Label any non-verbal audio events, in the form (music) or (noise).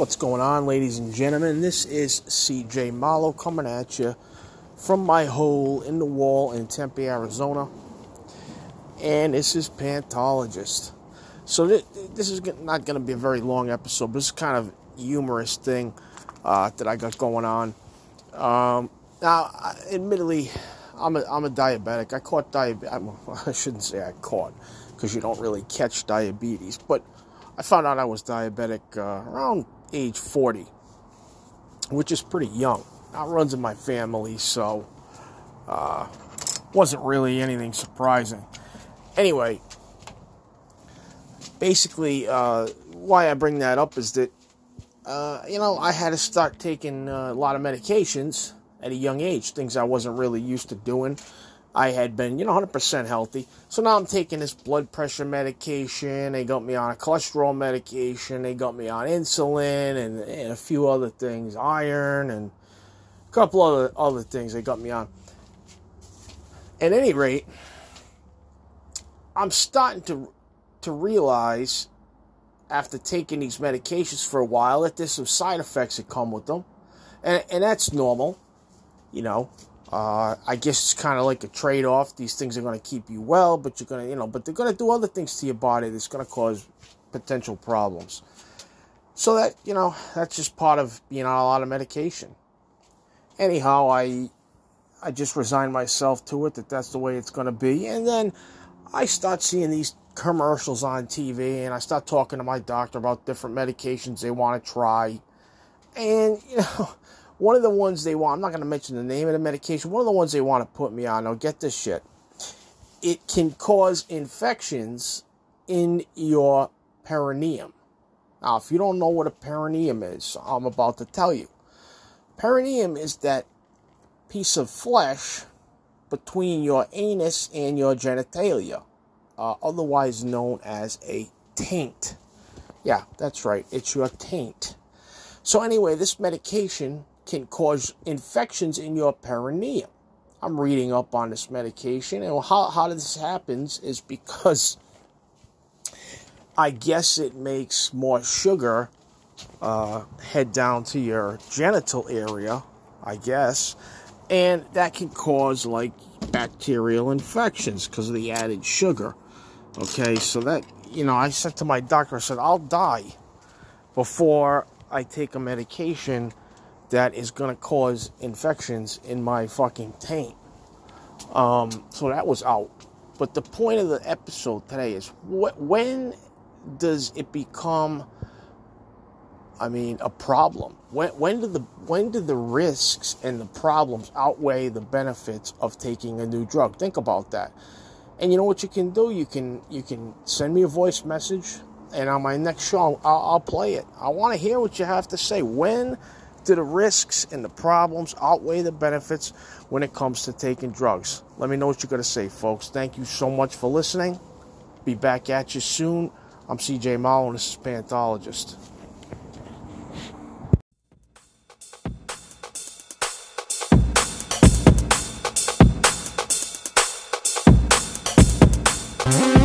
What's going on, ladies and gentlemen? This is CJ Malo coming at you from my hole in the wall in Tempe, Arizona. And this is Pantologist. So, this is not going to be a very long episode, but it's kind of humorous thing uh, that I got going on. Um, now, admittedly, I'm a, I'm a diabetic. I caught diabetes. (laughs) I shouldn't say I caught, because you don't really catch diabetes. But I found out I was diabetic uh, around age 40, which is pretty young. Now, runs in my family, so uh, wasn't really anything surprising. Anyway, basically, uh, why I bring that up is that, uh, you know, I had to start taking uh, a lot of medications at a young age, things I wasn't really used to doing. I had been, you know, 100% healthy. So now I'm taking this blood pressure medication. They got me on a cholesterol medication. They got me on insulin and, and a few other things, iron and a couple other other things they got me on. At any rate, I'm starting to to realize after taking these medications for a while that there's some side effects that come with them. And, and that's normal, you know. Uh, I guess it's kind of like a trade off. These things are going to keep you well, but you're going to, you know, but they're going to do other things to your body that's going to cause potential problems. So that, you know, that's just part of being on a lot of medication. Anyhow, I I just resigned myself to it that that's the way it's going to be. And then I start seeing these commercials on TV and I start talking to my doctor about different medications they want to try. And, you know, one of the ones they want, I'm not going to mention the name of the medication, one of the ones they want to put me on, now get this shit. It can cause infections in your perineum. Now, if you don't know what a perineum is, I'm about to tell you. Perineum is that piece of flesh between your anus and your genitalia, uh, otherwise known as a taint. Yeah, that's right, it's your taint. So, anyway, this medication can cause infections in your perineum. I'm reading up on this medication, and how, how this happens is because I guess it makes more sugar uh, head down to your genital area, I guess, and that can cause like bacterial infections because of the added sugar. Okay, so that, you know, I said to my doctor, I said, I'll die before I take a medication that is going to cause infections in my fucking taint. Um, so that was out. But the point of the episode today is wh- when does it become, I mean, a problem? When, when do the when do the risks and the problems outweigh the benefits of taking a new drug? Think about that. And you know what you can do? You can you can send me a voice message, and on my next show, I'll, I'll play it. I want to hear what you have to say. When do the risks and the problems outweigh the benefits when it comes to taking drugs? Let me know what you're going to say, folks. Thank you so much for listening. Be back at you soon. I'm CJ Mullen. This is Pantologist. Mm-hmm.